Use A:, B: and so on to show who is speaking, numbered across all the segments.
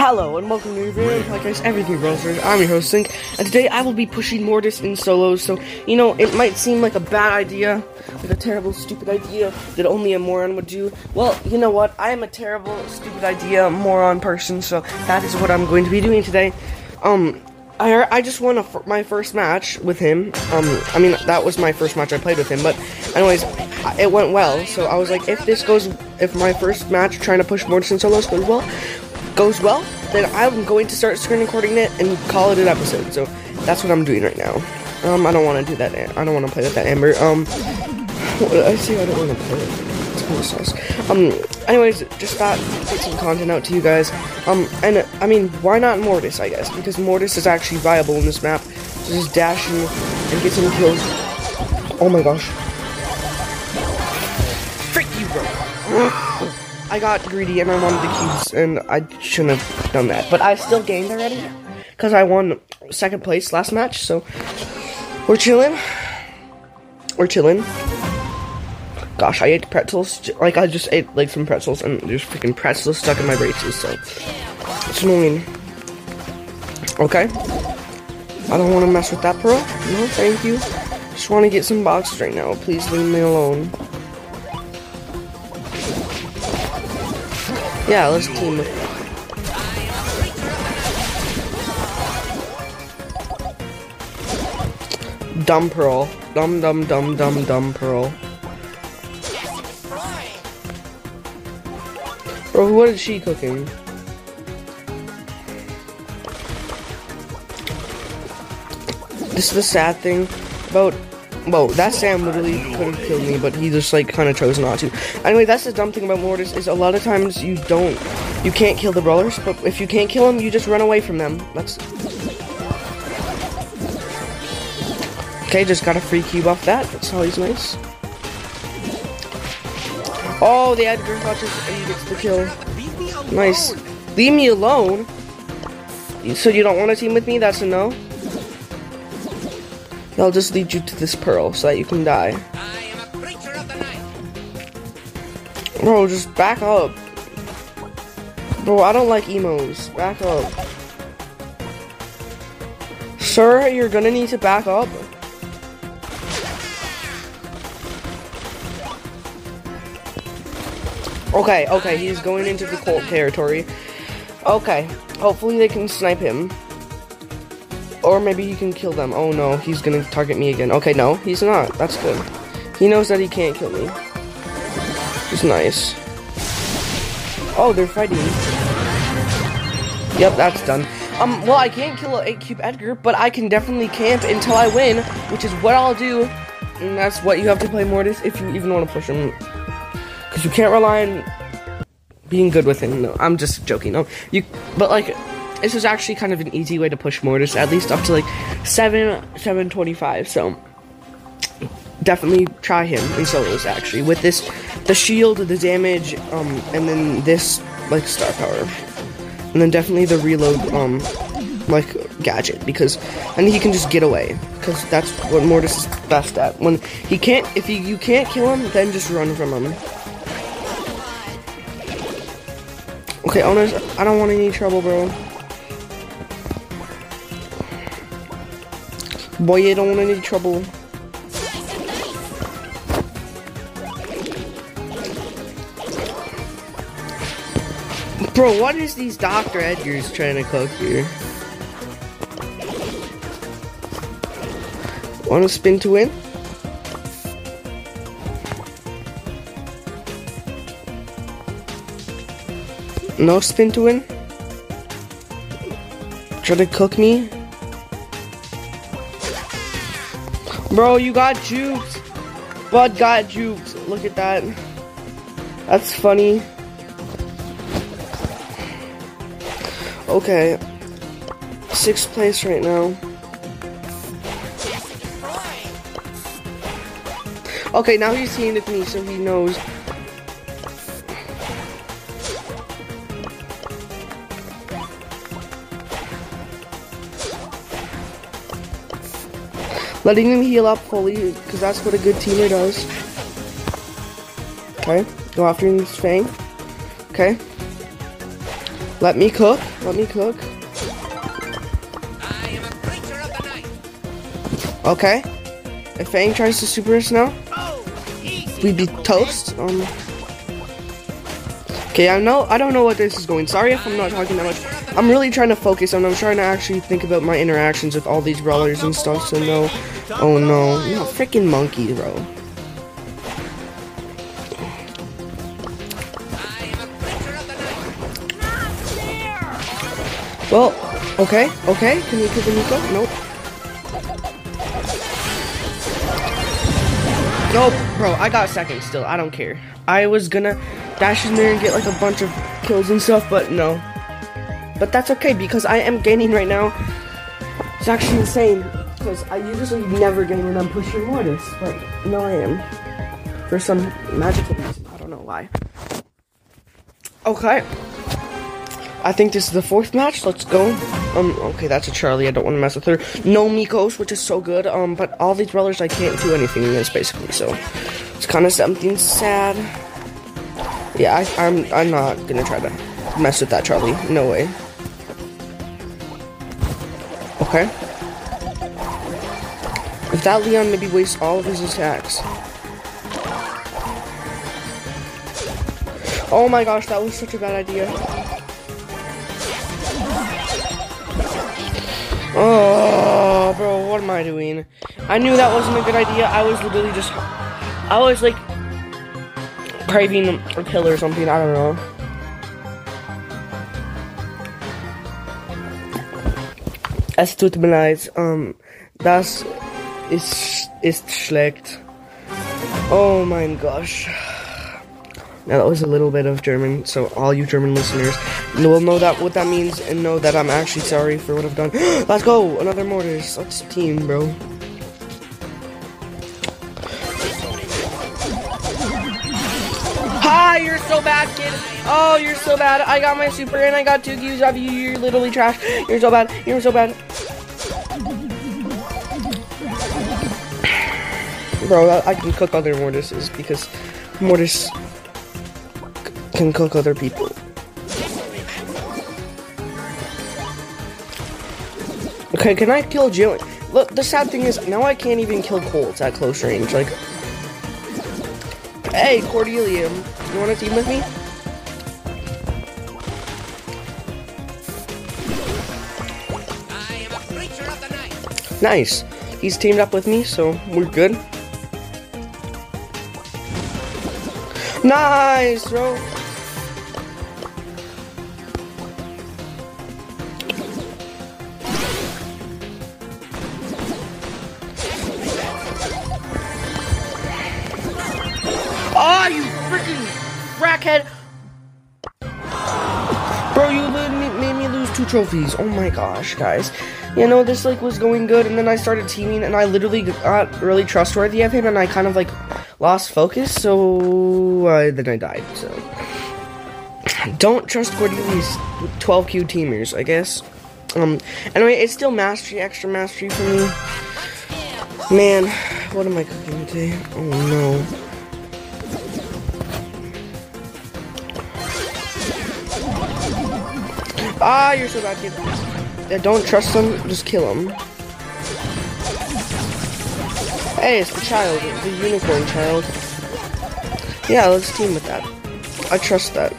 A: Hello and welcome to your video podcast, Everything Browsers. I'm your host Sync, and today I will be pushing Mortis in solos. So you know it might seem like a bad idea, like a terrible, stupid idea that only a moron would do. Well, you know what? I am a terrible, stupid idea, moron person. So that is what I'm going to be doing today. Um, I I just won my first match with him. Um, I mean that was my first match I played with him. But anyways, it went well. So I was like, if this goes, if my first match trying to push Mortis in solos goes well goes well, then I'm going to start screen recording it and call it an episode. So that's what I'm doing right now. Um, I don't want to do that. I don't want to play with that Amber. Um, I see. I don't want to play it. Um, anyways, just thought get some content out to you guys. Um, and I mean, why not Mortis? I guess because Mortis is actually viable in this map. So just dashing and get some kills. Oh my gosh. Frick you, bro. I got greedy and I wanted the cubes, and I shouldn't have done that. But I still gained already because I won second place last match. So we're chilling. We're chilling. Gosh, I ate pretzels. Like I just ate like some pretzels, and there's freaking pretzels stuck in my braces. So it's annoying. Okay. I don't want to mess with that pearl. No, thank you. Just want to get some boxes right now. Please leave me alone. Yeah, let's team it. Dumb Pearl. Dumb, dumb, dumb, dumb, dumb Pearl. Bro, what is she cooking? This is the sad thing about well, that Sam literally could have killed me, but he just like kind of chose not to. Anyway, that's the dumb thing about Mortis is a lot of times you don't, you can't kill the brawlers, but if you can't kill them, you just run away from them. That's okay. Just got a free cube off that. That's always nice. Oh, the Edgar watches and he gets the kill. Nice. Leave me alone. So you don't want to team with me? That's a no. I'll just lead you to this pearl so that you can die. Bro, just back up. Bro, I don't like emos. Back up. Sir, you're gonna need to back up. Okay, okay, he's going into the Colt territory. Okay, hopefully they can snipe him. Or maybe he can kill them. Oh no, he's gonna target me again. Okay, no, he's not. That's good. He knows that he can't kill me. He's nice. Oh, they're fighting. Yep, that's done. Um, well, I can't kill an 8 cube Edgar, but I can definitely camp until I win, which is what I'll do. And that's what you have to play Mortis if you even want to push him. Because you can't rely on being good with him. No, I'm just joking. No, you, but like, this is actually kind of an easy way to push Mortis, at least up to like 7, 725, so definitely try him in solos actually. With this, the shield, the damage, um, and then this, like, star power. And then definitely the reload, um, like, gadget, because, and he can just get away, because that's what Mortis is best at. When he can't, if you, you can't kill him, then just run from him. Okay, owners, I don't want any trouble, bro. Boy, you don't want any trouble. Bro, what is these Dr. Edgars trying to cook here? Want to spin to win? No spin to win? Try to cook me? Bro, you got jukes. Bud got jukes. Look at that. That's funny. Okay. Sixth place right now. Okay, now he's seeing with me, so he knows Letting them heal up fully, because that's what a good teamer does. Okay, go after his Fang. Okay. Let me cook. Let me cook. Okay. If Fang tries to super us now, we'd be toast. Um. Okay, I know. I don't know what this is going. Sorry if I'm not talking that much. I'm really trying to focus and I'm trying to actually think about my interactions with all these brawlers and stuff. So no. Oh no, no freaking monkey, bro. Well, okay, okay. Can we kill the Mico? Nope. Nope, bro, I got second still. I don't care. I was gonna dash in there and get like a bunch of kills and stuff, but no. But that's okay because I am gaining right now. It's actually insane because I usually never gain when I'm pushing Mortis, but no, I am. For some magical reason. I don't know why. Okay. I think this is the fourth match. Let's go. Um, okay, that's a Charlie. I don't want to mess with her. No Micos, which is so good. Um, but all these brothers, I can't do anything against, basically. So, it's kind of something sad. Yeah, I, I'm, I'm not gonna try to mess with that Charlie. No way. Okay. If that Leon maybe wastes all of his attacks. Oh my gosh, that was such a bad idea. Oh, bro, what am I doing? I knew that wasn't a good idea. I was literally just, I was like craving a kill or something. I don't know. Es tut mir leid. Um, das ist, ist schlecht. Oh mein gosh. Now that was a little bit of German, so all you German listeners will know that what that means and know that I'm actually sorry for what I've done. Let's go! Another Mortis. Let's team, bro. You're so bad, kid. Oh, you're so bad. I got my super and I got two Qs of you. You're literally trash. You're so bad. You're so bad. Bro, I can cook other Mortises because Mortis can cook other people. Okay, can I kill Jill? Look, the sad thing is, now I can't even kill Colts at close range. Like, hey, Cordelia, you want to team with me? Nice. He's teamed up with me, so we're good. Nice, bro. Bro, you made me lose two trophies. Oh my gosh, guys. You know, this like was going good, and then I started teaming, and I literally got really trustworthy of him, and I kind of like lost focus, so uh, then I died. So don't trust Cordelia's 12Q teamers, I guess. Um, anyway, it's still mastery, extra mastery for me. Man, what am I cooking today? Oh no. Ah, you're so bad, kid. Yeah, don't trust them, just kill them. Hey, it's the child, the unicorn child. Yeah, let's team with that. I trust that.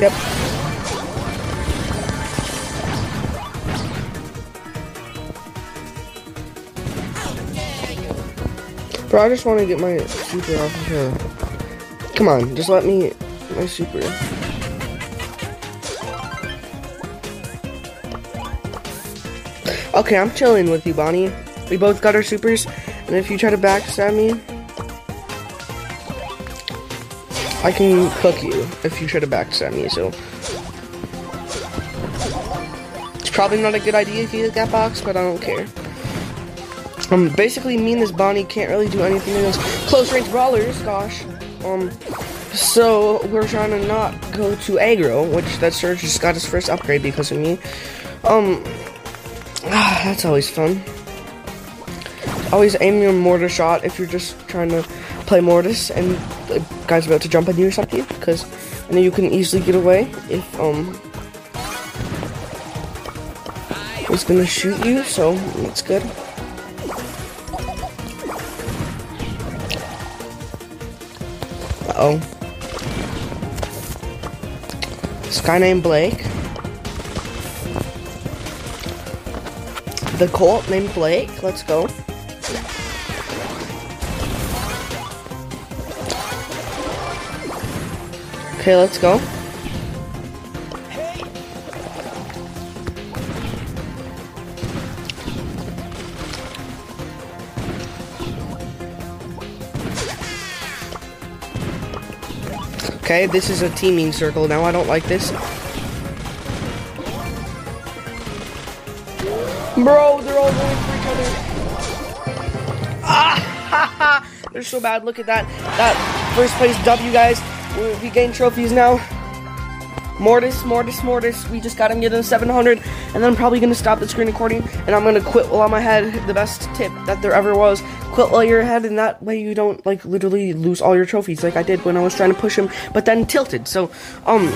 A: Yep. Bro, I just want to get my super off of her. Come on, just let me my super. Okay, I'm chilling with you, Bonnie. We both got our supers, and if you try to backstab me, I can cook you if you try to backstab me, so. It's probably not a good idea if you hit that box, but I don't care. Um, basically, me and this Bonnie can't really do anything against close range brawlers, gosh. Um, so we're trying to not go to aggro, which that Surge just got his first upgrade because of me. Um, ah, that's always fun. Always aim your mortar shot if you're just trying to play Mortis and the guy's about to jump on you or something, because I know you can easily get away if um he's gonna shoot you, so that's good. Uh oh. This guy named Blake. The Colt named Blake. Let's go. Okay, let's go. Okay, this is a teaming circle now. I don't like this. Bro, they're all going for each other. Ah, they're so bad. Look at that. That first place W, guys. We, we gained trophies now. Mortis, Mortis, Mortis. We just got him getting 700, and then I'm probably gonna stop the screen recording, and I'm gonna quit while I'm ahead. The best tip that there ever was: quit while you're ahead, and that way you don't like literally lose all your trophies, like I did when I was trying to push him, but then tilted. So, um,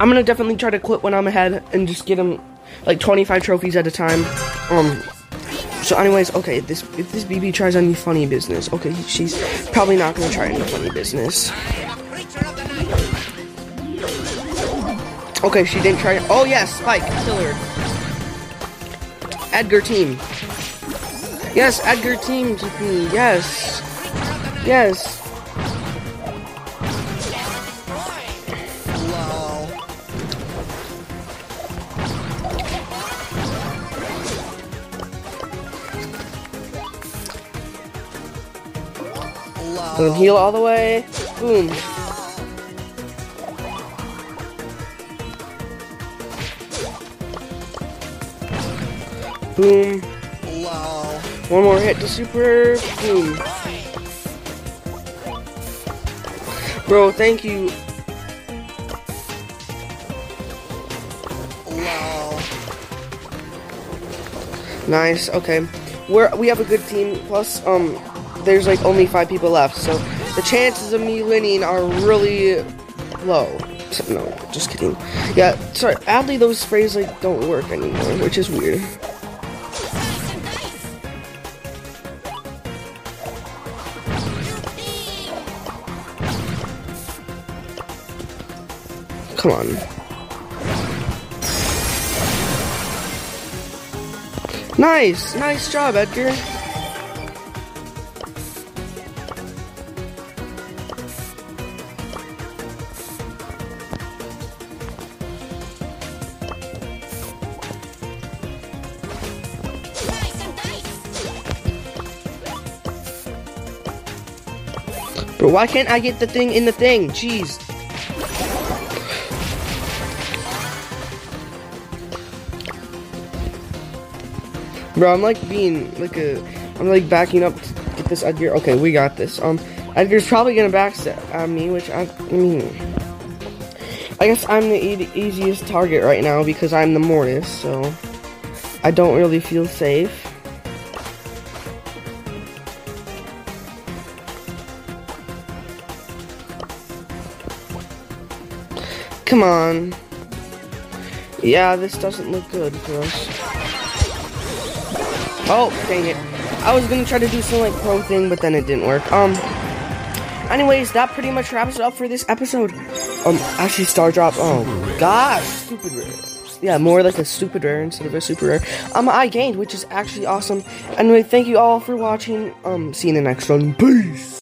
A: I'm gonna definitely try to quit when I'm ahead and just get him like 25 trophies at a time. Um. So, anyways, okay, this if this Bibi tries any funny business, okay, she's probably not gonna try any funny business. Okay, she didn't try. Oh yes, Spike, kill her. Edgar team. Yes, Edgar team me. Yes, yes. Boom, heal all the way. Boom. Boom. One more hit to super. Boom. Bro, thank you. Nice. Okay, we're we have a good team. Plus, um, there's like only five people left, so the chances of me winning are really low. No, just kidding. Yeah, sorry. Oddly, those sprays like don't work anymore, which is weird. Come on. Nice, nice job, Edgar. But why can't I get the thing in the thing? Jeez. Bro, I'm like being like a, I'm like backing up to get this Edgar. Okay, we got this. Um, Edgar's probably gonna backstab at me, which I, I mean, I guess I'm the e easiest target right now because I'm the Mortis, so I don't really feel safe. Come on. Yeah, this doesn't look good for us. Oh, dang it. I was gonna try to do some like pro thing, but then it didn't work. Um anyways, that pretty much wraps it up for this episode. Um actually star drop. Oh gosh, stupid rare. Yeah, more like a stupid rare instead of a super rare. Um I gained, which is actually awesome. Anyway, thank you all for watching. Um see you in the next one. Peace.